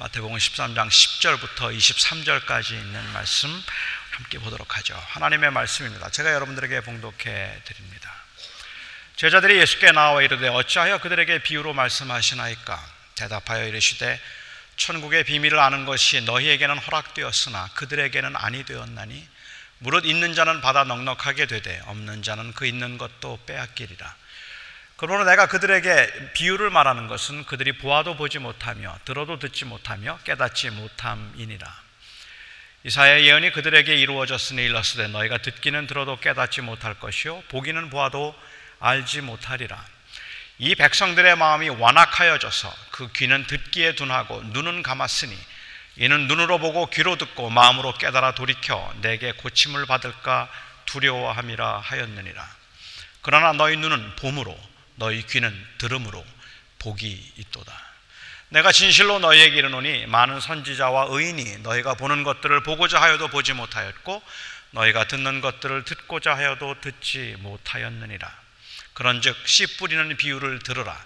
마태복음 13장 10절부터 23절까지 있는 말씀 함께 보도록 하죠. 하나님의 말씀입니다. 제가 여러분들에게 봉독해 드립니다. 제자들이 예수께 나와 이르되 어찌하여 그들에게 비유로 말씀하시나이까 대답하여 이르시되 천국의 비밀을 아는 것이 너희에게는 허락되었으나 그들에게는 아니 되었나니 무릇 있는 자는 받아 넉넉하게 되되 없는 자는 그 있는 것도 빼앗기리라. 그러나 내가 그들에게 비유를 말하는 것은 그들이 보아도 보지 못하며 들어도 듣지 못하며 깨닫지 못함이니라. 이사야 예언이 그들에게 이루어졌으니 일렀으되 너희가 듣기는 들어도 깨닫지 못할 것이요 보기는 보아도 알지 못하리라. 이 백성들의 마음이 완악하여져서 그 귀는 듣기에 둔하고 눈은 감았으니 이는 눈으로 보고 귀로 듣고 마음으로 깨달아 돌이켜 내게 고침을 받을까 두려워함이라 하였느니라. 그러나 너희 눈은 봄으로 너희 귀는 들음으로 복이 있도다. 내가 진실로 너희에게 이르노니 많은 선지자와 의인이 너희가 보는 것들을 보고자 하여도 보지 못하였고 너희가 듣는 것들을 듣고자 하여도 듣지 못하였느니라. 그런즉 씨 뿌리는 비유를 들으라.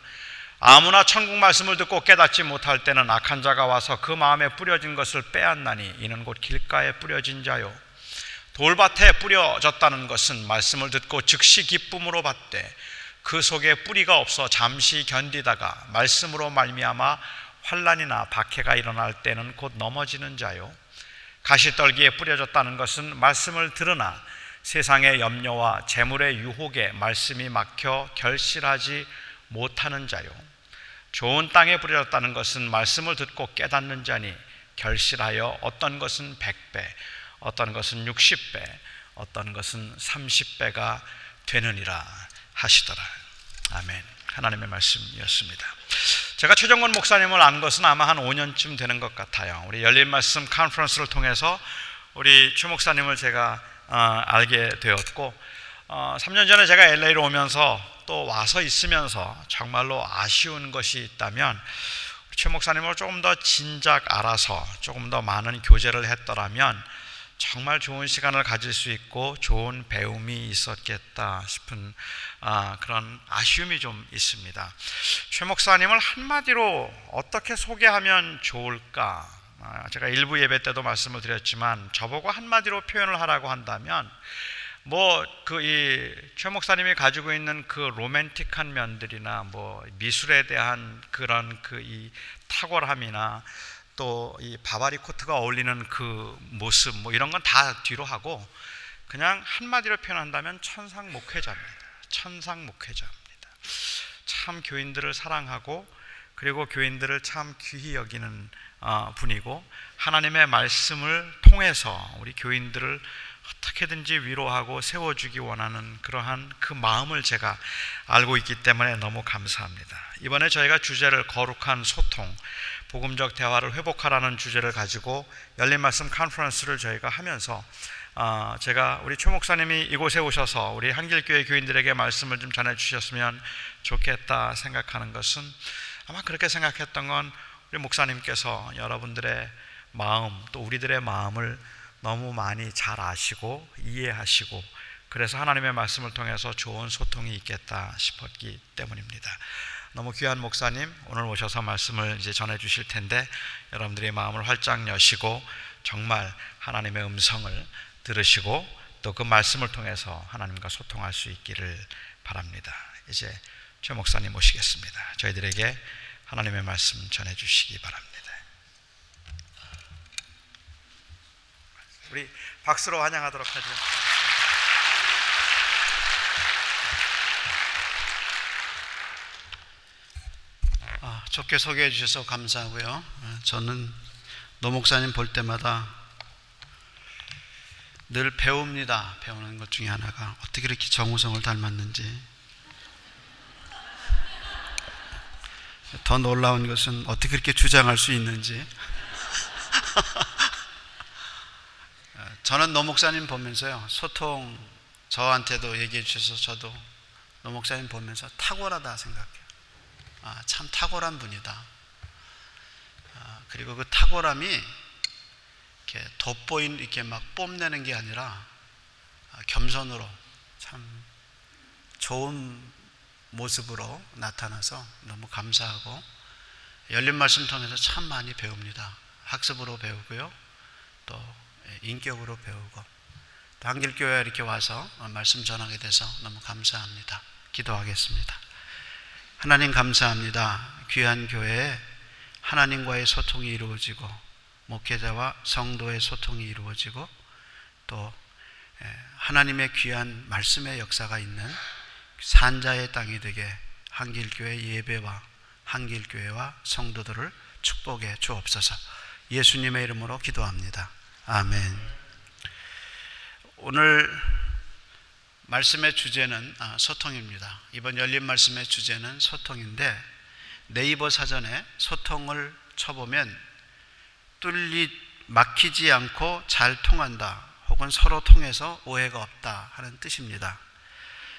아무나 천국 말씀을 듣고 깨닫지 못할 때는 악한 자가 와서 그 마음에 뿌려진 것을 빼앗나니 이는 곧 길가에 뿌려진 자요. 돌밭에 뿌려졌다는 것은 말씀을 듣고 즉시 기쁨으로 받되 그 속에 뿌리가 없어 잠시 견디다가 말씀으로 말미암아 환란이나 박해가 일어날 때는 곧 넘어지는 자요. 가시떨기에 뿌려졌다는 것은 말씀을 들으나 세상의 염려와 재물의 유혹에 말씀이 막혀 결실하지 못하는 자요. 좋은 땅에 뿌려졌다는 것은 말씀을 듣고 깨닫는 자니 결실하여 어떤 것은 100배 어떤 것은 60배 어떤 것은 30배가 되느니라 하시더라. 아멘. 하나님의 말씀이었습니다. 제가 최정권 목사님을 안 것은 아마 한 5년쯤 되는 것 같아요. 우리 열린 말씀 컨퍼런스를 통해서 우리 최 목사님을 제가 어, 알게 되었고 어, 3년 전에 제가 LA로 오면서 또 와서 있으면서 정말로 아쉬운 것이 있다면 최 목사님을 조금 더 진작 알아서 조금 더 많은 교제를 했더라면 정말 좋은 시간을 가질 수 있고 좋은 배움이 있었겠다 싶은 아, 그런 아쉬움이 좀 있습니다. 최 목사님을 한마디로 어떻게 소개하면 좋을까? 아, 제가 일부 예배 때도 말씀을 드렸지만 저보고 한마디로 표현을 하라고 한다면 뭐 그 이 최 목사님이 가지고 있는 그 로맨틱한 면들이나 뭐 미술에 대한 그런 그 이 탁월함이나 또 이 바바리 코트가 어울리는 그 모습 뭐 이런 건 다 뒤로 하고 그냥 한마디로 표현한다면 천상 목회자입니다. 천상 목회자입니다. 참 교인들을 사랑하고 그리고 교인들을 참 귀히 여기는 어, 분이고 하나님의 말씀을 통해서 우리 교인들을 어떻게든지 위로하고 세워주기 원하는 그러한 그 마음을 제가 알고 있기 때문에 너무 감사합니다. 이번에 저희가 주제를 거룩한 소통, 복음적 대화를 회복하라는 주제를 가지고 열린 말씀 컨퍼런스를 저희가 하면서 어, 제가 우리 최 목사님이 이곳에 오셔서 우리 한길교회 교인들에게 말씀을 좀 전해 주셨으면 좋겠다 생각하는 것은 아마 그렇게 생각했던 건 우리 목사님께서 여러분들의 마음 또 우리들의 마음을 너무 많이 잘 아시고 이해하시고 그래서 하나님의 말씀을 통해서 좋은 소통이 있겠다 싶었기 때문입니다. 너무 귀한 목사님 오늘 오셔서 말씀을 이제 전해 주실 텐데 여러분들의 마음을 활짝 여시고 정말 하나님의 음성을 들으시고 또 그 말씀을 통해서 하나님과 소통할 수 있기를 바랍니다. 이제 최 목사님 모시겠습니다. 저희들에게 하나님의 말씀 전해 주시기 바랍니다. 우리 박수로 환영하도록 하죠. 좋게 소개해 주셔서 감사하고요. 어, 저는 노 목사님 볼 때마다 늘 배웁니다. 배우는 것 중에 하나가 어떻게 이렇게 정우성을 닮았는지. 더 놀라운 것은 어떻게 그렇게 주장할 수 있는지. 어, 저는 노 목사님 보면서요, 소통 저한테도 얘기해 주셔서 저도 노 목사님 보면서 탁월하다 생각해요. 아, 참 탁월한 분이다. 아, 그리고 그 탁월함이 이렇게 돋보인 이렇게 막 뽐내는 게 아니라 아, 겸손으로 참 좋은 모습으로 나타나서 너무 감사하고 열린 말씀 통해서 참 많이 배웁니다. 학습으로 배우고요. 또 인격으로 배우고 또 한길교회 이렇게 와서 말씀 전하게 돼서 너무 감사합니다. 기도하겠습니다. 하나님 감사합니다. 귀한 교회에 하나님과의 소통이 이루어지고 목회자와 성도의 소통이 이루어지고 또 하나님의 귀한 말씀의 역사가 있는 산자의 땅이 되게 한길교회 예배와 한길교회와 성도들을 축복해 주옵소서 예수님의 이름으로 기도합니다. 아멘. 오늘 말씀의 주제는 아, 소통입니다. 이번 열린 말씀의 주제는 소통인데 네이버 사전에 소통을 쳐보면 뚫리 막히지 않고 잘 통한다 혹은 서로 통해서 오해가 없다 하는 뜻입니다.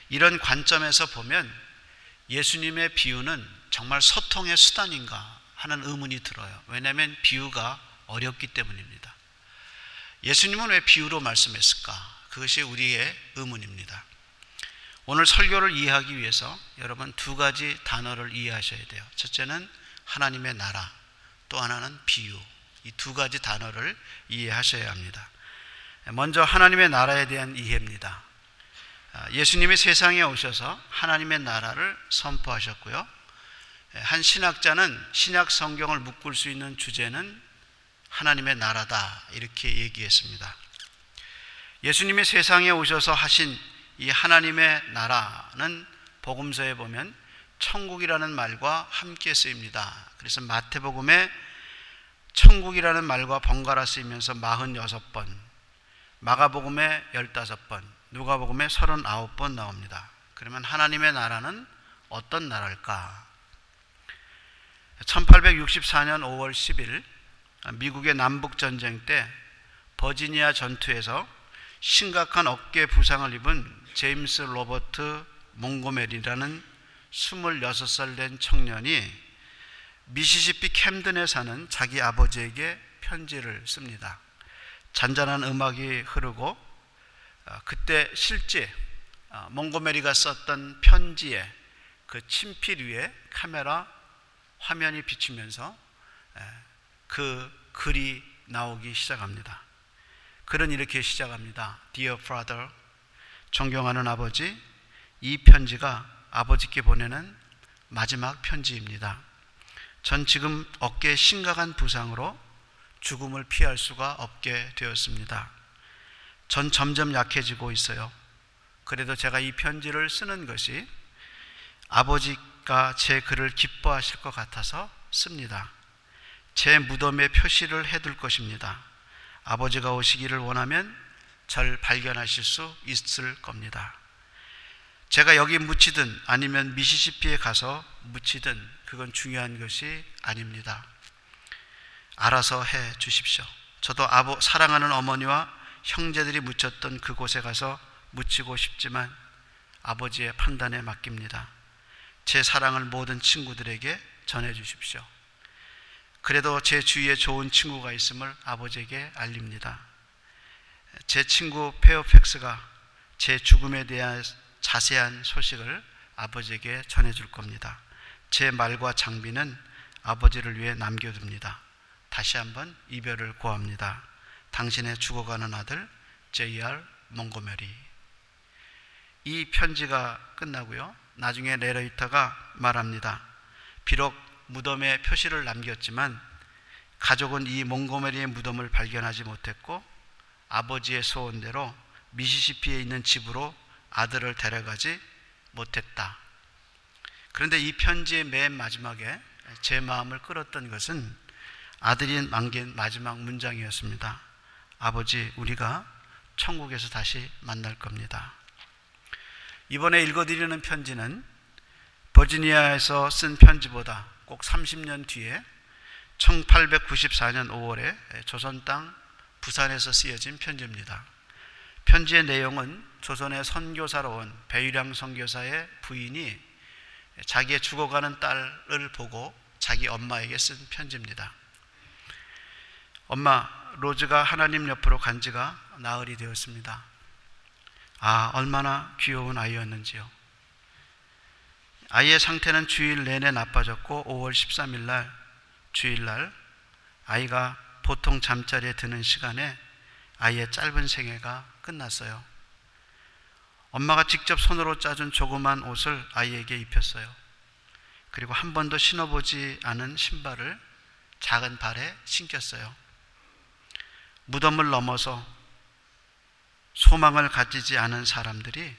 이런 관점에서 보면 예수님의 비유는 정말 소통의 수단인가 하는 의문이 들어요. 왜냐하면 비유가 어렵기 때문입니다. 예수님은 왜 비유로 말씀했을까? 그것이 우리의 의문입니다. 오늘 설교를 이해하기 위해서 여러분 두 가지 단어를 이해하셔야 돼요. 첫째는 하나님의 나라, 또 하나는 비유. 이 두 가지 단어를 이해하셔야 합니다. 먼저 하나님의 나라에 대한 이해입니다. 아, 예수님이 세상에 오셔서 하나님의 나라를 선포하셨고요. 한 신학자는 신약 성경을 묶을 수 있는 주제는 하나님의 나라다 이렇게 얘기했습니다. 예수님이 세상에 오셔서 하신 이 하나님의 나라는 복음서에 보면 천국이라는 말과 함께 쓰입니다. 그래서 마태복음에 천국이라는 말과 번갈아 쓰이면서 46번, 마가복음에 15번, 누가복음에 39번 나옵니다. 그러면 하나님의 나라는 어떤 나라일까? 1864년 5월 10일 미국의 남북 전쟁 때 버지니아 전투에서 심각한 어깨 부상을 입은 제임스 로버트 몽고메리라는 26살 된 청년이 미시시피 캠든에 사는 자기 아버지에게 편지를 씁니다. 잔잔한 음악이 흐르고 어, 그때 실제 어, 몽고메리가 썼던 편지에 그 친필 위에 카메라 화면이 비치면서 그 글이 나오기 시작합니다. 글은 이렇게 시작합니다. Dear Father, 존경하는 아버지, 이 편지가 아버지께 보내는 마지막 편지입니다. 전 지금 어깨에 심각한 부상으로 죽음을 피할 수가 없게 되었습니다. 전 점점 약해지고 있어요. 그래도 제가 이 편지를 쓰는 것이 아버지가 제 글을 기뻐하실 것 같아서 씁니다. 제 무덤에 표시를 해둘 것입니다. 아버지가 오시기를 원하면 절 발견하실 수 있을 겁니다. 제가 여기 묻히든 아니면 미시시피에 가서 묻히든 그건 중요한 것이 아닙니다. 알아서 해 주십시오. 저도 아버, 사랑하는 어머니와 형제들이 묻혔던 그곳에 가서 묻히고 싶지만 아버지의 판단에 맡깁니다. 제 사랑을 모든 친구들에게 전해 주십시오. 그래도 제 주위에 좋은 친구가 있음을 아버지에게 알립니다. 제 친구 페어팩스가 제 죽음에 대한 자세한 소식을 아버지에게 전해줄 겁니다. 제 말과 장비는 아버지를 위해 남겨둡니다. 다시 한번 이별을 고합니다. 당신의 죽어가는 아들 J.R. 몽고메리. 이 편지가 끝나고요. 나중에 레러이터가 말합니다. 비록 무덤에 표시를 남겼지만 가족은 이 몽고메리의 무덤을 발견하지 못했고 아버지의 소원대로 미시시피에 있는 집으로 아들을 데려가지 못했다. 그런데 이 편지의 맨 마지막에 제 마음을 끌었던 것은 아들이 남긴 마지막 문장이었습니다. 아버지, 우리가 천국에서 다시 만날 겁니다. 이번에 읽어드리는 편지는 버지니아에서 쓴 편지보다 꼭 30년 뒤에 1894년 5월에 조선 땅 부산에서 쓰여진 편지입니다. 편지의 내용은 조선의 선교사로 온 배유량 선교사의 부인이 자기의 죽어가는 딸을 보고 자기 엄마에게 쓴 편지입니다. 엄마, 로즈가 하나님 옆으로 간 지가 나흘이 되었습니다. 아, 얼마나 귀여운 아이였는지요. 아이의 상태는 주일 내내 나빠졌고 5월 13일 날 주일날 아이가 보통 잠자리에 드는 시간에 아이의 짧은 생애가 끝났어요. 엄마가 직접 손으로 짜준 조그만 옷을 아이에게 입혔어요. 그리고 한 번도 신어보지 않은 신발을 작은 발에 신겼어요. 무덤을 넘어서 소망을 가지지 않은 사람들이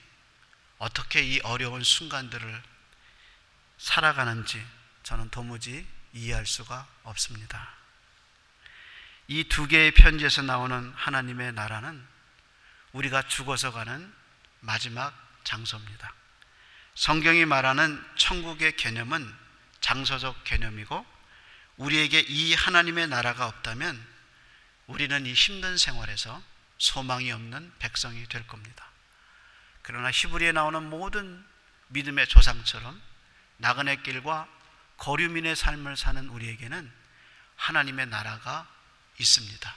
어떻게 이 어려운 순간들을 살아가는지 저는 도무지 이해할 수가 없습니다. 이 두 개의 편지에서 나오는 하나님의 나라는 우리가 죽어서 가는 마지막 장소입니다. 성경이 말하는 천국의 개념은 장소적 개념이고 우리에게 이 하나님의 나라가 없다면 우리는 이 힘든 생활에서 소망이 없는 백성이 될 겁니다. 그러나 히브리에 나오는 모든 믿음의 조상처럼 나그네 길과 거류민의 삶을 사는 우리에게는 하나님의 나라가 있습니다.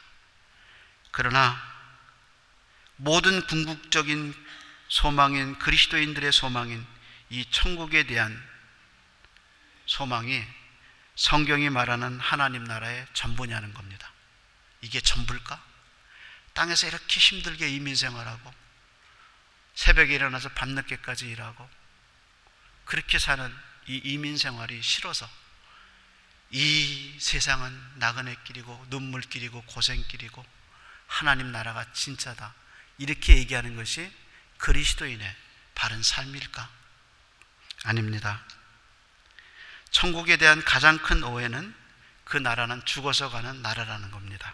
그러나 모든 궁극적인 소망인 그리스도인들의 소망인 이 천국에 대한 소망이 성경이 말하는 하나님 나라의 전부냐는 겁니다. 이게 전부일까? 땅에서 이렇게 힘들게 이민 생활하고 새벽에 일어나서 밤늦게까지 일하고 그렇게 사는 이 이민 생활이 싫어서 이 세상은 나그네 길이고 눈물 길이고 고생 길이고 하나님 나라가 진짜다. 이렇게 얘기하는 것이 그리스도인의 바른 삶일까? 아닙니다. 천국에 대한 가장 큰 오해는 그 나라는 죽어서 가는 나라라는 겁니다.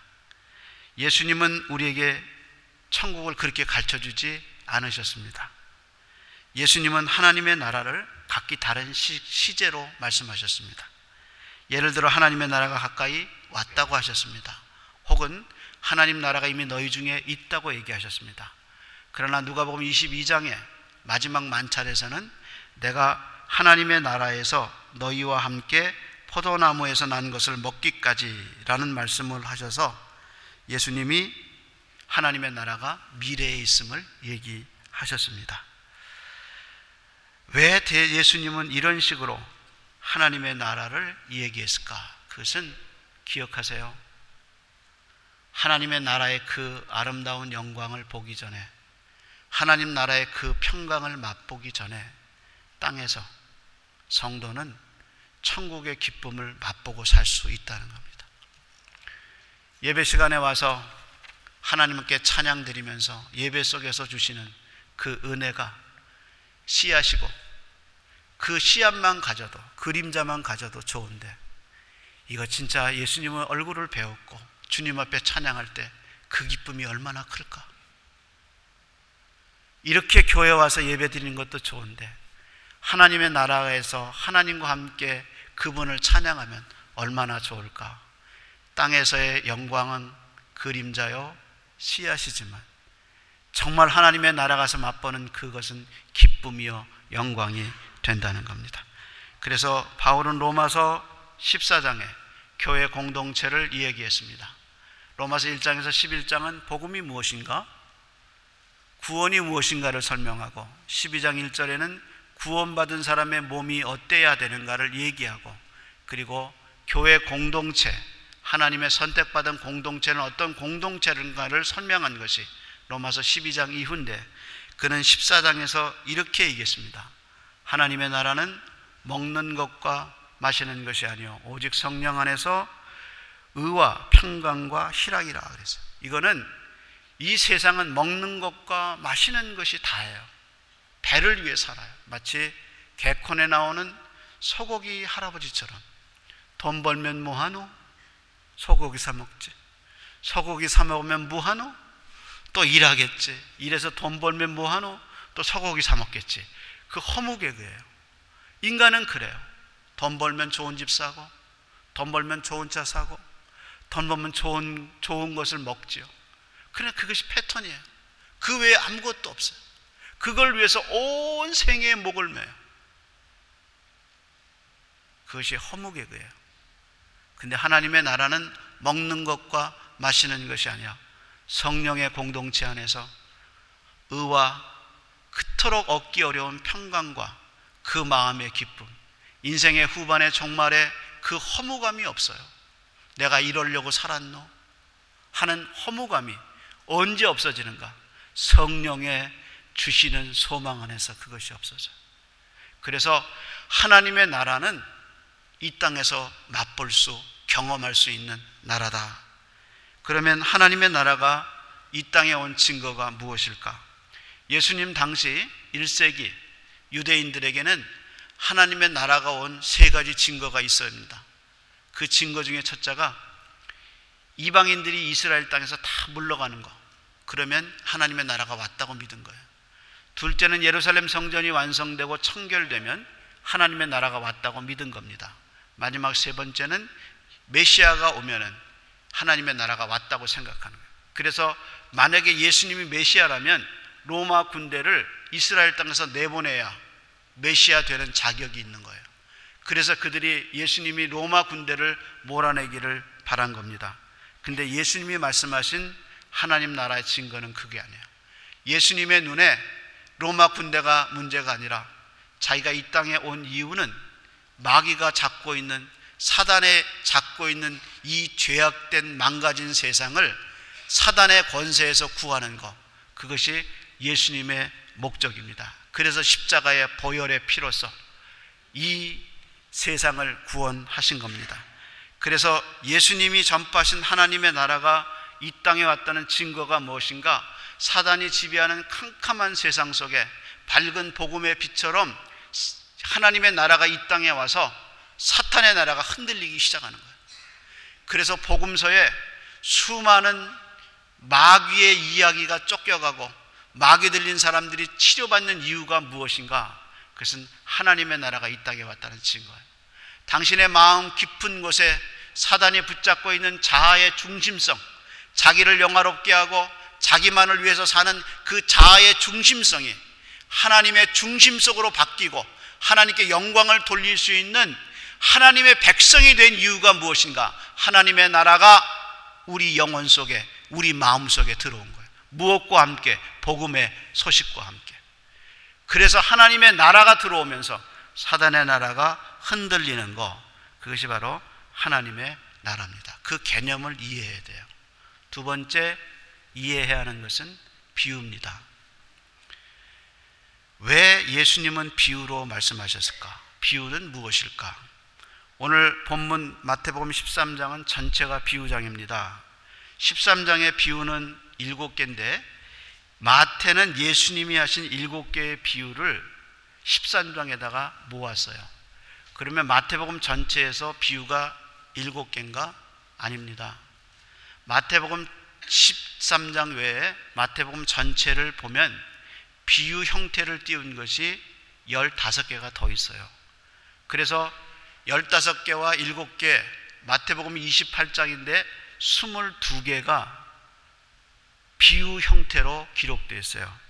예수님은 우리에게 천국을 그렇게 가르쳐 주지 않으셨습니다. 예수님은 하나님의 나라를 각기 다른 시, 제로 말씀하셨습니다. 예를 들어 하나님의 나라가 가까이 왔다고 하셨습니다. 혹은 하나님 나라가 이미 너희 중에 있다고 얘기하셨습니다. 그러나 누가복음 22장에 마지막 만찬에서는 내가 하나님의 나라에서 너희와 함께 포도나무에서 난 것을 먹기까지라는 말씀을 하셔서 예수님이 하나님의 나라가 미래에 있음을 얘기하셨습니다. 왜 예수님은 이런 식으로 하나님의 나라를 얘기했을까? 그것은 기억하세요. 하나님의 나라의 그 아름다운 영광을 보기 전에 하나님 나라의 그 평강을 맛보기 전에 땅에서 성도는 천국의 기쁨을 맛보고 살 수 있다는 겁니다. 예배 시간에 와서 하나님께 찬양 드리면서 예배 속에서 주시는 그 은혜가 씨앗이고 그 씨앗만 가져도 그림자만 가져도 좋은데 이거 진짜 예수님의 얼굴을 배웠고 주님 앞에 찬양할 때 그 기쁨이 얼마나 클까? 이렇게 교회 와서 예배 드리는 것도 좋은데 하나님의 나라에서 하나님과 함께 그분을 찬양하면 얼마나 좋을까? 땅에서의 영광은 그림자요 씨앗이지만 정말 하나님의 나라 가서 맛보는 그것은 기쁨이요 영광이 된다는 겁니다. 그래서 바울은 로마서 14장에 교회 공동체를 이야기했습니다. 로마서 1장에서 11장은 복음이 무엇인가? 구원이 무엇인가를 설명하고 12장 1절에는 구원받은 사람의 몸이 어때야 되는가를 얘기하고 그리고 교회 공동체 하나님의 선택받은 공동체는 어떤 공동체인가를 설명한 것이 로마서 12장 이후인데 그는 14장에서 이렇게 얘기했습니다. 하나님의 나라는 먹는 것과 마시는 것이 아니요 오직 성령 안에서 의와 평강과 희락이라 그랬어요. 이거는 이 세상은 먹는 것과 마시는 것이 다예요. 배를 위해 살아요. 마치 개콘에 나오는 소고기 할아버지처럼 돈 벌면 뭐하노? 소고기 사 먹지. 소고기 사 먹으면 뭐하노? 또 일하겠지. 일해서 돈 벌면 뭐하노? 또 소고기 사 먹겠지. 그 허무개그예요. 인간은 그래요. 돈 벌면 좋은 집 사고, 돈 벌면 좋은 차 사고, 돈 벌면 좋은, 좋은 것을 먹지요. 그러나 그것이 패턴이에요. 그 외에 아무것도 없어요. 그걸 위해서 온 생애의 목을 매요. 그것이 허무개그예요. 근데 하나님의 나라는 먹는 것과 마시는 것이 아니야. 성령의 공동체 안에서 의와 그토록 얻기 어려운 평강과 그 마음의 기쁨, 인생의 후반의 종말에 그 허무감이 없어요. 내가 이러려고 살았노? 하는 허무감이 언제 없어지는가? 성령의 주시는 소망 안에서 그것이 없어져요. 그래서 하나님의 나라는 이 땅에서 맛볼 수, 경험할 수 있는 나라다. 그러면 하나님의 나라가 이 땅에 온 증거가 무엇일까? 예수님 당시 1세기 유대인들에게는 하나님의 나라가 온 세 가지 증거가 있어야 그 증거 중에 첫째가 이방인들이 이스라엘 땅에서 다 물러가는 거. 그러면 하나님의 나라가 왔다고 믿은 거예요. 둘째는 예루살렘 성전이 완성되고 청결되면 하나님의 나라가 왔다고 믿은 겁니다. 마지막 세 번째는 메시아가 오면은 하나님의 나라가 왔다고 생각하는 거예요. 그래서 만약에 예수님이 메시아라면 로마 군대를 이스라엘 땅에서 내보내야 메시아 되는 자격이 있는 거예요. 그래서 그들이 예수님이 로마 군대를 몰아내기를 바란 겁니다. 근데 예수님이 말씀하신 하나님 나라의 증거는 그게 아니에요. 예수님의 눈에 로마 군대가 문제가 아니라 자기가 이 땅에 온 이유는 마귀가 잡고 있는 사단에 잡고 있는 이 죄악된 망가진 세상을 사단의 권세에서 구하는 것 그것이 예수님의 목적입니다. 그래서 십자가의 보혈의 피로서 이 세상을 구원하신 겁니다. 그래서 예수님이 전파하신 하나님의 나라가 이 땅에 왔다는 증거가 무엇인가? 사단이 지배하는 캄캄한 세상 속에 밝은 복음의 빛처럼 하나님의 나라가 이 땅에 와서 사탄의 나라가 흔들리기 시작하는 거예요. 그래서 복음서에 수많은 마귀의 이야기가 쫓겨가고 마귀 들린 사람들이 치료받는 이유가 무엇인가? 그것은 하나님의 나라가 이 땅에 왔다는 증거예요. 당신의 마음 깊은 곳에 사단이 붙잡고 있는 자아의 중심성, 자기를 영화롭게 하고 자기만을 위해서 사는 그 자아의 중심성이 하나님의 중심속으로 바뀌고 하나님께 영광을 돌릴 수 있는 하나님의 백성이 된 이유가 무엇인가? 하나님의 나라가 우리 영혼 속에, 우리 마음 속에 들어온. 무엇과 함께? 복음의 소식과 함께. 그래서 하나님의 나라가 들어오면서 사단의 나라가 흔들리는 거, 그것이 바로 하나님의 나라입니다. 그 개념을 이해해야 돼요. 두 번째, 이해해야 하는 것은 비유입니다. 왜 예수님은 비유로 말씀하셨을까? 비유는 무엇일까? 오늘 본문 마태복음 13장은 전체가 비유장입니다. 13장의 비유는 7개인데 마태는 예수님이 하신 7개의 비유를 13장에다가 모았어요. 그러면 마태복음 전체에서 비유가 7개인가? 아닙니다. 마태복음 13장 외에 마태복음 전체를 보면 비유 형태를 띄운 것이 15개가 더 있어요. 그래서 15개와 7개, 마태복음 28장인데 22개가 비유 형태로 기록되어 있어요.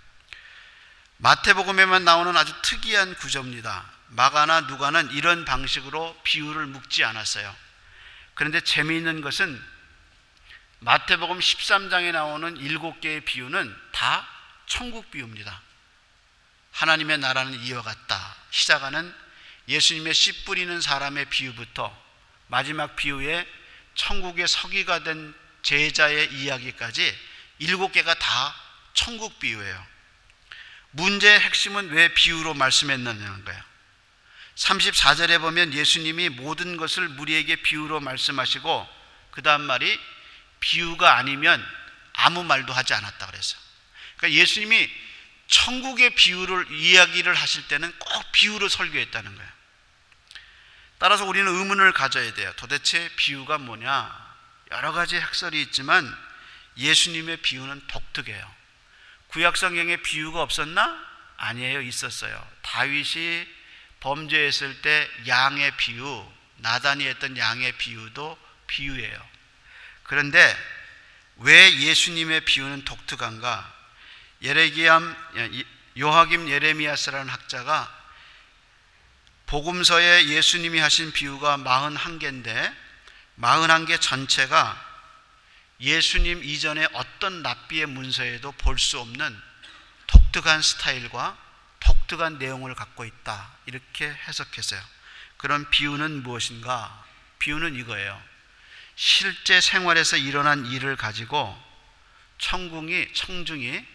마태복음에만 나오는 아주 특이한 구조입니다. 마가나 누가는 이런 방식으로 비유를 묶지 않았어요. 그런데 재미있는 것은 마태복음 13장에 나오는 7개의 비유는 다 천국 비유입니다. 하나님의 나라는 이와 같다. 시작하는 예수님의 씨 뿌리는 사람의 비유부터 마지막 비유에 천국의 서기가 된 제자의 이야기까지 일곱 개가 다 천국 비유예요. 문제의 핵심은 왜 비유로 말씀했느냐는 거예요. 34절에 보면 예수님이 모든 것을 무리에게 비유로 말씀하시고 그 다음 말이 비유가 아니면 아무 말도 하지 않았다 그래서. 그러니까 예수님이 천국의 비유를 이야기를 하실 때는 꼭 비유로 설교했다는 거예요. 따라서 우리는 의문을 가져야 돼요. 도대체 비유가 뭐냐? 여러 가지 학설이 있지만 예수님의 비유는 독특해요. 구약 성경에 비유가 없었나? 아니에요. 있었어요. 다윗이 범죄했을 때 양의 비유, 나단이 했던 양의 비유도 비유예요. 그런데 왜 예수님의 비유는 독특한가? 예레기암 요하김 예레미야스라는 학자가 복음서에 예수님이 하신 비유가 41개인데 41개 전체가 예수님 이전에 어떤 랍비의 문서에도 볼 수 없는 독특한 스타일과 독특한 내용을 갖고 있다. 이렇게 해석했어요. 그런 비유는 무엇인가? 비유는 이거예요. 실제 생활에서 일어난 일을 가지고 청궁이 청중이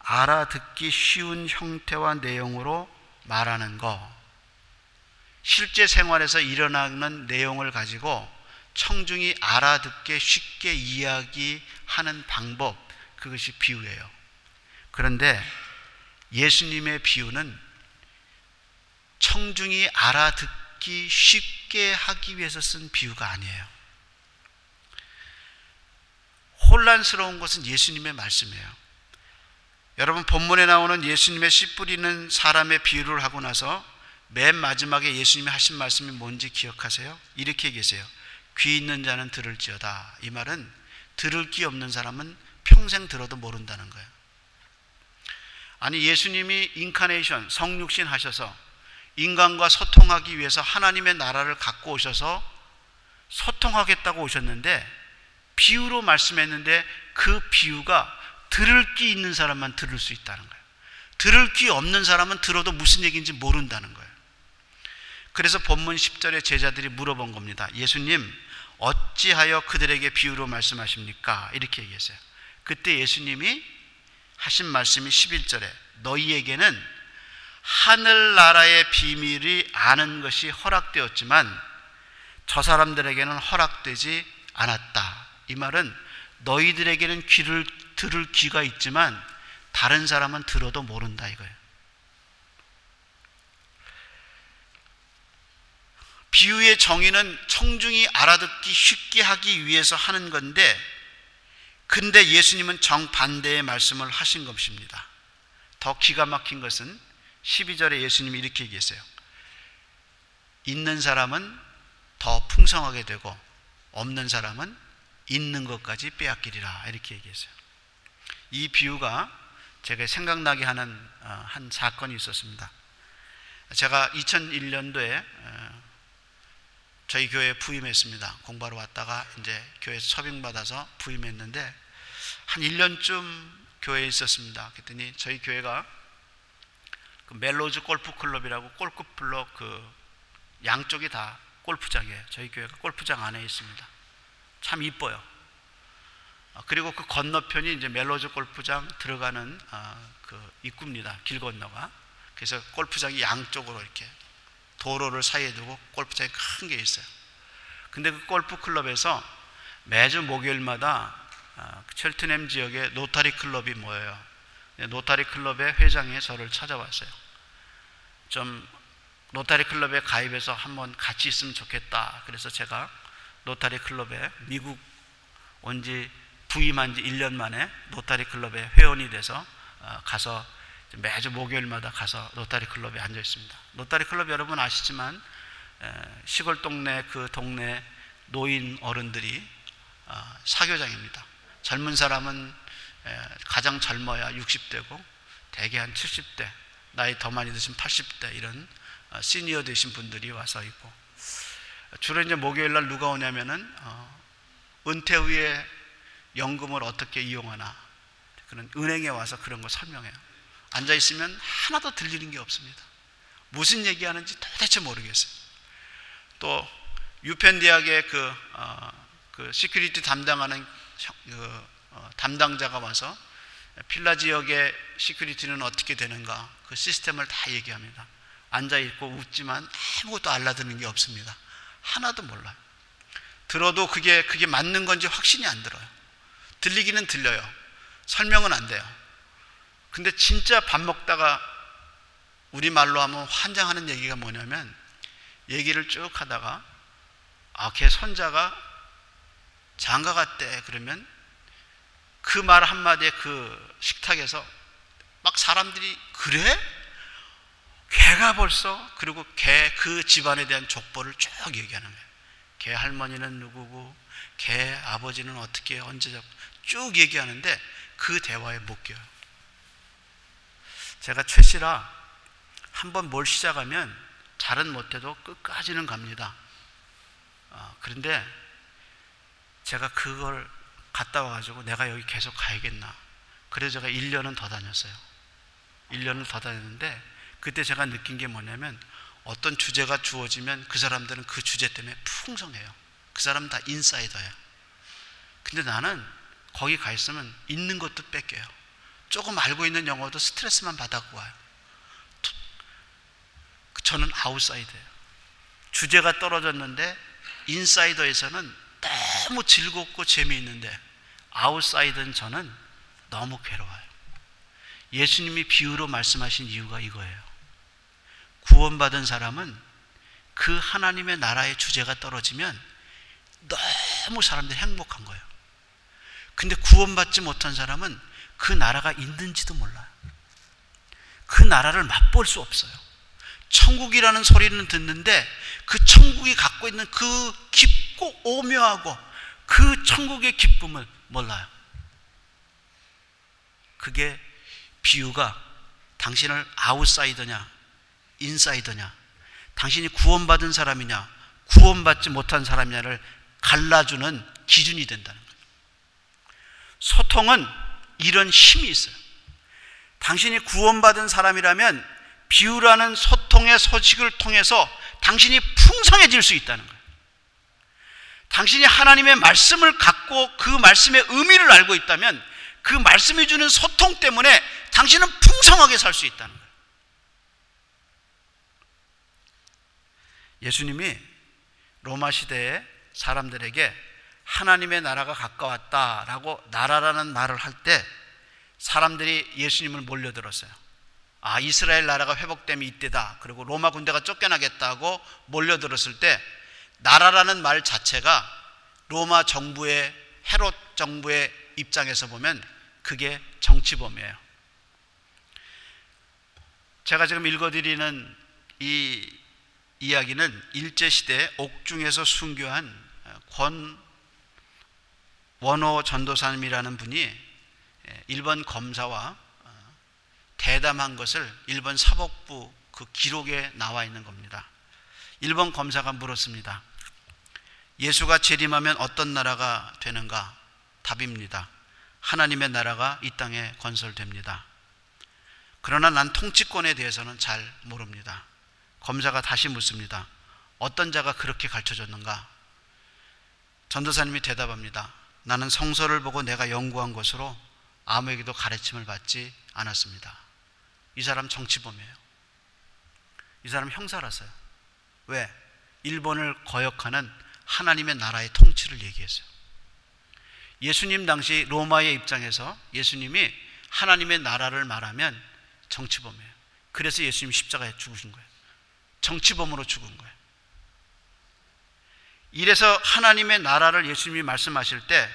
알아듣기 쉬운 형태와 내용으로 말하는 거. 실제 생활에서 일어나는 내용을 가지고 청중이 알아듣게 쉽게 이야기하는 방법, 그것이 비유예요. 그런데 예수님의 비유는 청중이 알아듣기 쉽게 하기 위해서 쓴 비유가 아니에요. 혼란스러운 것은 예수님의 말씀이에요. 여러분 본문에 나오는 예수님의 씨 뿌리는 사람의 비유를 하고 나서 맨 마지막에 예수님이 하신 말씀이 뭔지 기억하세요? 이렇게 계세요. 귀 있는 자는 들을지어다. 이 말은 들을 귀 없는 사람은 평생 들어도 모른다는 거예요. 아니 예수님이 인카네이션 성육신 하셔서 인간과 소통하기 위해서 하나님의 나라를 갖고 오셔서 소통하겠다고 오셨는데 비유로 말씀했는데 그 비유가 들을 귀 있는 사람만 들을 수 있다는 거예요. 들을 귀 없는 사람은 들어도 무슨 얘기인지 모른다는 거예요. 그래서 본문 10절에 제자들이 물어본 겁니다. 예수님, 어찌하여 그들에게 비유로 말씀하십니까? 이렇게 얘기했어요. 그때 예수님이 하신 말씀이 11절에 너희에게는 하늘나라의 비밀이 아는 것이 허락되었지만 저 사람들에게는 허락되지 않았다. 이 말은 너희들에게는 귀를 들을 귀가 있지만 다른 사람은 들어도 모른다 이거예요. 비유의 정의는 청중이 알아듣기 쉽게 하기 위해서 하는 건데 근데 예수님은 정반대의 말씀을 하신 것입니다. 더 기가 막힌 것은 12절에 예수님이 이렇게 얘기했어요. 있는 사람은 더 풍성하게 되고 없는 사람은 있는 것까지 빼앗기리라 이렇게 얘기했어요. 이 비유가 제가 생각나게 하는 어, 한 사건이 있었습니다. 제가 2001년도에 어, 저희 교회에 부임했습니다. 공부하러 왔다가 이제 교회에서 처빙받아서 부임했는데 한 1년쯤 교회에 있었습니다. 그랬더니 저희 교회가 그 멜로즈 골프 클럽이라고 골프 블록 그 양쪽이 다 골프장이에요. 저희 교회가 골프장 안에 있습니다. 참 이뻐요. 아, 그리고 그 건너편이 이제 멜로즈 골프장 들어가는 아, 그 입구입니다. 길 건너가. 그래서 골프장이 양쪽으로 이렇게 도로를 사이에 두고 골프장이 큰 게 있어요. 근데 그 골프 클럽에서 매주 목요일마다 아, 그 첼트넴 지역에 노타리 클럽이 모여요. 로타리 클럽의 회장이 저를 찾아왔어요. 좀 로타리 클럽에 가입해서 한번 같이 있으면 좋겠다. 그래서 제가 로타리 클럽에 미국 온 지 부임한 지 1년 만에 로타리 클럽에 회원이 돼서 어, 가서 매주 목요일마다 가서 로타리 클럽에 앉아 있습니다. 로타리 클럽 여러분 아시지만 시골 동네 그 동네 노인 어른들이 어, 사교장입니다. 젊은 사람은 가장 젊어야 60대고 대개 한 70대 나이 더 많이 드신 80대 이런 어, 시니어 되신 분들이 와서 있고 주로 이제 목요일 날 누가 오냐면은 은퇴 후에 연금을 어떻게 이용하나 그런 은행에 와서 그런 거 설명해요. 앉아 있으면 하나도 들리는 게 없습니다. 무슨 얘기하는지 도대체 모르겠어요. 또 UPenn 대학의 그, 어, 그 security 담당하는 그, 어, 담당자가 와서 필라 지역의 security는 어떻게 되는가 그 시스템을 다 얘기합니다. 앉아 있고 웃지만 아무것도 알아듣는 게 없습니다. 하나도 몰라요. 들어도 그게 그게 맞는 건지 확신이 안 들어요. 들리기는 들려요. 설명은 안 돼요. 근데 진짜 밥 먹다가 우리말로 하면 환장하는 얘기가 뭐냐면 얘기를 쭉 하다가 아, 걔 손자가 장가 갔대. 그러면 그 말 한마디에 그 식탁에서 막 사람들이 그래? 걔가 벌써 그리고 걔 그 집안에 대한 족보를 쭉 얘기하는 거예요. 걔 할머니는 누구고 걔 아버지는 어떻게 언제 잡고 쭉 얘기하는데 그 대화에 못 껴요. 제가 최 씨라 한 번 뭘 시작하면 잘은 못해도 끝까지는 갑니다. 어, 그런데 제가 그걸 갔다 와가지고 내가 여기 계속 가야겠나. 그래서 제가 1년은 더 다녔어요. 1년을 더 다녔는데 그때 제가 느낀 게 뭐냐면 어떤 주제가 주어지면 그 사람들은 그 주제 때문에 풍성해요. 그그 사람은 다 인사이더예요. 근데 나는 거기 가 있으면 있는 것도 뺏겨요. 조금 알고 있는 영어도 스트레스만 받아고 와요. 저는 아웃사이더예요. 주제가 떨어졌는데 인사이더에서는 너무 즐겁고 재미있는데 아웃사이더는 저는 너무 괴로워요. 예수님이 비유로 말씀하신 이유가 이거예요. 구원받은 사람은 그 하나님의 나라의 주제가 떨어지면 너무 사람들이 행복한 거예요. 근데 구원받지 못한 사람은 그 나라가 있는지도 몰라요. 그 나라를 맛볼 수 없어요. 천국이라는 소리는 듣는데 그 천국이 갖고 있는 그 깊고 오묘하고 그 천국의 기쁨을 몰라요. 그게 비유가 당신을 아웃사이더냐, 인사이더냐, 당신이 구원받은 사람이냐, 구원받지 못한 사람이냐를 갈라주는 기준이 된다는 거예요. 소통은 이런 힘이 있어요. 당신이 구원받은 사람이라면 비유라는 소통의 소식을 통해서 당신이 풍성해질 수 있다는 거예요. 당신이 하나님의 말씀을 갖고 그 말씀의 의미를 알고 있다면 그 말씀이 주는 소통 때문에 당신은 풍성하게 살 수 있다는 거예요. 예수님이 로마 시대에 사람들에게 하나님의 나라가 가까웠다라고 나라라는 말을 할 때 사람들이 예수님을 몰려들었어요. 아, 이스라엘 나라가 회복되면 이때다. 그리고 로마 군대가 쫓겨나겠다고 몰려들었을 때 나라라는 말 자체가 로마 정부의 헤롯 정부의 입장에서 보면 그게 정치범이에요. 제가 지금 읽어드리는 이 이야기는 일제시대 옥중에서 순교한 권 원호 전도사님이라는 분이 일본 검사와 대담한 것을 일본 사법부 그 기록에 나와 있는 겁니다. 일본 검사가 물었습니다. 예수가 재림하면 어떤 나라가 되는가? 답입니다. 하나님의 나라가 이 땅에 건설됩니다. 그러나 난 통치권에 대해서는 잘 모릅니다. 검사가 다시 묻습니다. 어떤 자가 그렇게 가르쳐 줬는가? 전도사님이 대답합니다. 나는 성서를 보고 내가 연구한 것으로 아무에게도 가르침을 받지 않았습니다. 이 사람 정치범이에요. 이 사람 형사라서요. 왜? 일본을 거역하는 하나님의 나라의 통치를 얘기했어요. 예수님 당시 로마의 입장에서 예수님이 하나님의 나라를 말하면 정치범이에요. 그래서 예수님 십자가에 죽으신 거예요. 정치범으로 죽은 거예요. 이래서 하나님의 나라를 예수님이 말씀하실 때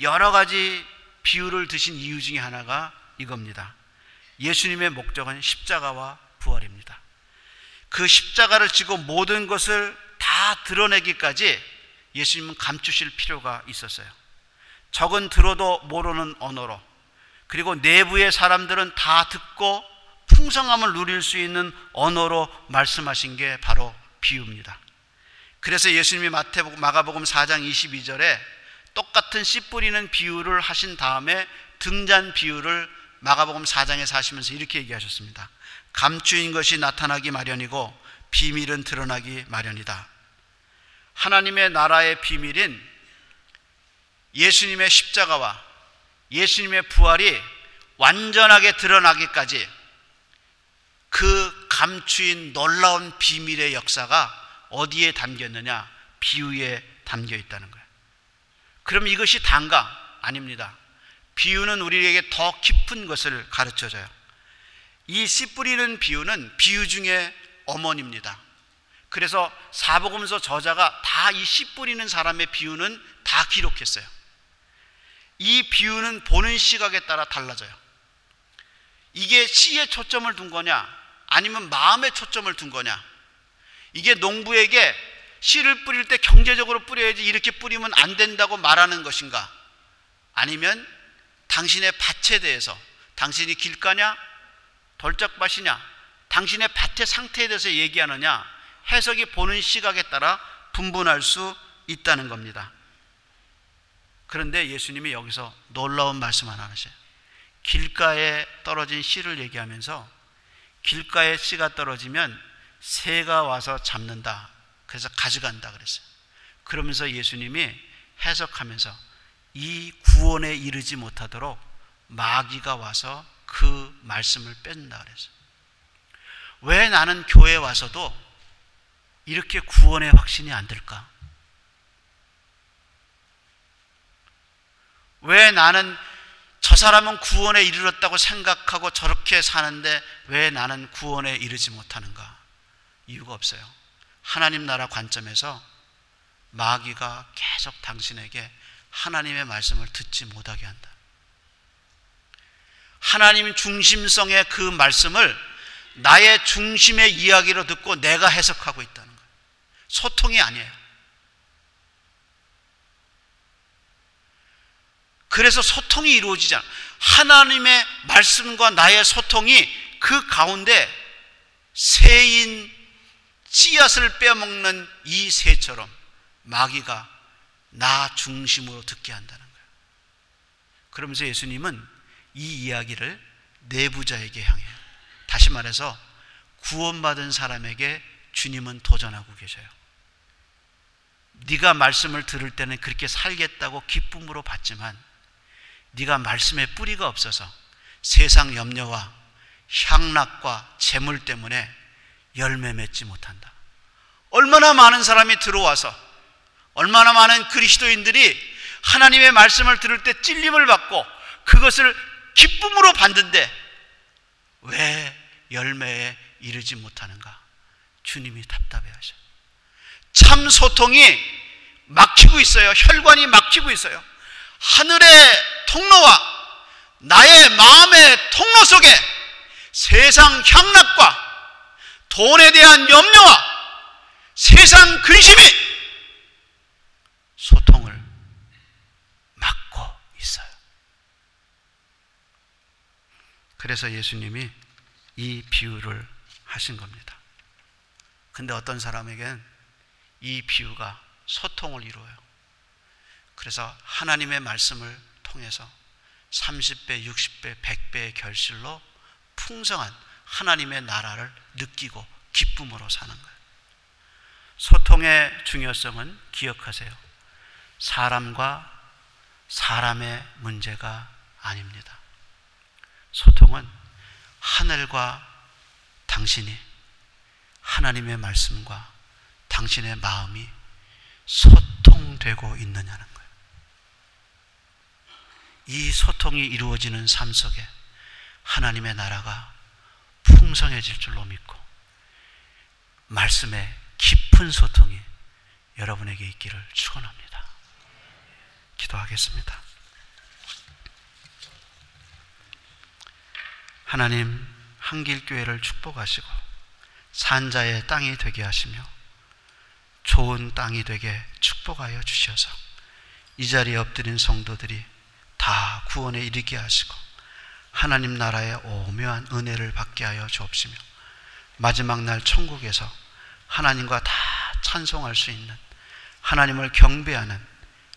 여러 가지 비유를 드신 이유 중에 하나가 이겁니다. 예수님의 목적은 십자가와 부활입니다. 그 십자가를 지고 모든 것을 다 드러내기까지 예수님은 감추실 필요가 있었어요. 적은 들어도 모르는 언어로 그리고 내부의 사람들은 다 듣고 풍성함을 누릴 수 있는 언어로 말씀하신 게 바로 비유입니다. 그래서 예수님이 마태복음 마가복음 4장 22절에 똑같은 씨 뿌리는 비유를 하신 다음에 등잔 비유를 마가복음 4장에서 하시면서 이렇게 얘기하셨습니다. 감추인 것이 나타나기 마련이고 비밀은 드러나기 마련이다. 하나님의 나라의 비밀인 예수님의 십자가와 예수님의 부활이 완전하게 드러나기까지 그 감추인 놀라운 비밀의 역사가 어디에 담겼느냐? 비유에 담겨 있다는 거예요. 그럼 이것이 단가? 아닙니다. 비유는 우리에게 더 깊은 것을 가르쳐 줘요. 이 씨 뿌리는 비유는 비유 중에 어머니입니다. 그래서 사복음서 저자가 다 이 씨 뿌리는 사람의 비유는 다 기록했어요. 이 비유는 보는 시각에 따라 달라져요. 이게 씨에 초점을 둔 거냐, 아니면 마음에 초점을 둔 거냐. 이게 농부에게 씨를 뿌릴 때 경제적으로 뿌려야지 이렇게 뿌리면 안 된다고 말하는 것인가? 아니면 당신의 밭에 대해서 당신이 길가냐, 돌짝밭이냐, 당신의 밭의 상태에 대해서 얘기하느냐, 해석이 보는 시각에 따라 분분할 수 있다는 겁니다. 그런데 예수님이 여기서 놀라운 말씀 하나 하셔요. 길가에 떨어진 씨를 얘기하면서 길가에 씨가 떨어지면 새가 와서 잡는다. 그래서 가져간다 그랬어요. 그러면서 예수님이 해석하면서 이 구원에 이르지 못하도록 마귀가 와서 그 말씀을 뺀다 그래서 왜 나는 교회에 와서도 이렇게 구원의 확신이 안 들까? 왜 나는 저 사람은 구원에 이르렀다고 생각하고 저렇게 사는데 왜 나는 구원에 이르지 못하는가? 이유가 없어요. 하나님 나라 관점에서 마귀가 계속 당신에게 하나님의 말씀을 듣지 못하게 한다. 하나님 중심성의 그 말씀을 나의 중심의 이야기로 듣고 내가 해석하고 있다는 거예요. 소통이 아니에요. 그래서 소통이 이루어지지 않아. 하나님의 말씀과 나의 소통이 그 가운데 새인 씨앗을 빼먹는 이 새처럼 마귀가 나 중심으로 듣게 한다는 거예요. 그러면서 예수님은 이 이야기를 내부자에게 향해요. 다시 말해서 구원받은 사람에게 주님은 도전하고 계셔요. 네가 말씀을 들을 때는 그렇게 살겠다고 기쁨으로 받지만 네가 말씀에 뿌리가 없어서 세상 염려와 향락과 재물 때문에 열매 맺지 못한다. 얼마나 많은 사람이 들어와서 얼마나 많은 그리스도인들이 하나님의 말씀을 들을 때 찔림을 받고 그것을 기쁨으로 받는데 왜 열매에 이르지 못하는가? 주님이 답답해 하셔. 참 소통이 막히고 있어요. 혈관이 막히고 있어요. 하늘의 통로와 나의 마음의 통로 속에 세상 향락과 돈에 대한 염려와 세상 근심이 소통을 막고 있어요. 그래서 예수님이 이 비유를 하신 겁니다. 근데 어떤 사람에겐 이 비유가 소통을 이루어요. 그래서 하나님의 말씀을 통해서 30배, 60배, 100배의 결실로 풍성한 하나님의 나라를 느끼고 기쁨으로 사는 거예요. 소통의 중요성은 기억하세요. 사람과 사람의 문제가 아닙니다. 소통은 하늘과 당신이 하나님의 말씀과 당신의 마음이 소통되고 있느냐는 거예요. 이 소통이 이루어지는 삶 속에 하나님의 나라가 풍성해질 줄로 믿고 말씀의 깊은 소통이 여러분에게 있기를 축원합니다. 기도하겠습니다. 하나님 한길 교회를 축복하시고 산자의 땅이 되게 하시며 좋은 땅이 되게 축복하여 주셔서 이 자리에 엎드린 성도들이 다 구원에 이르게 하시고 하나님 나라의 오묘한 은혜를 받게 하여 주옵시며 마지막 날 천국에서 하나님과 다 찬송할 수 있는 하나님을 경배하는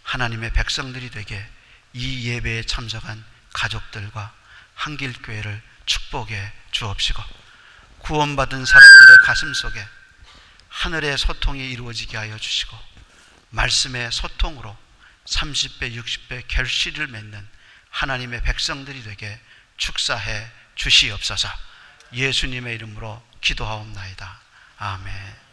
하나님의 백성들이 되게 이 예배에 참석한 가족들과 한길교회를 축복해 주옵시고 구원받은 사람들의 가슴 속에 하늘의 소통이 이루어지게 하여 주시고 말씀의 소통으로 30배, 60배 결실을 맺는 하나님의 백성들이 되게 축사해 주시옵소서 예수님의 이름으로 기도하옵나이다. 아멘.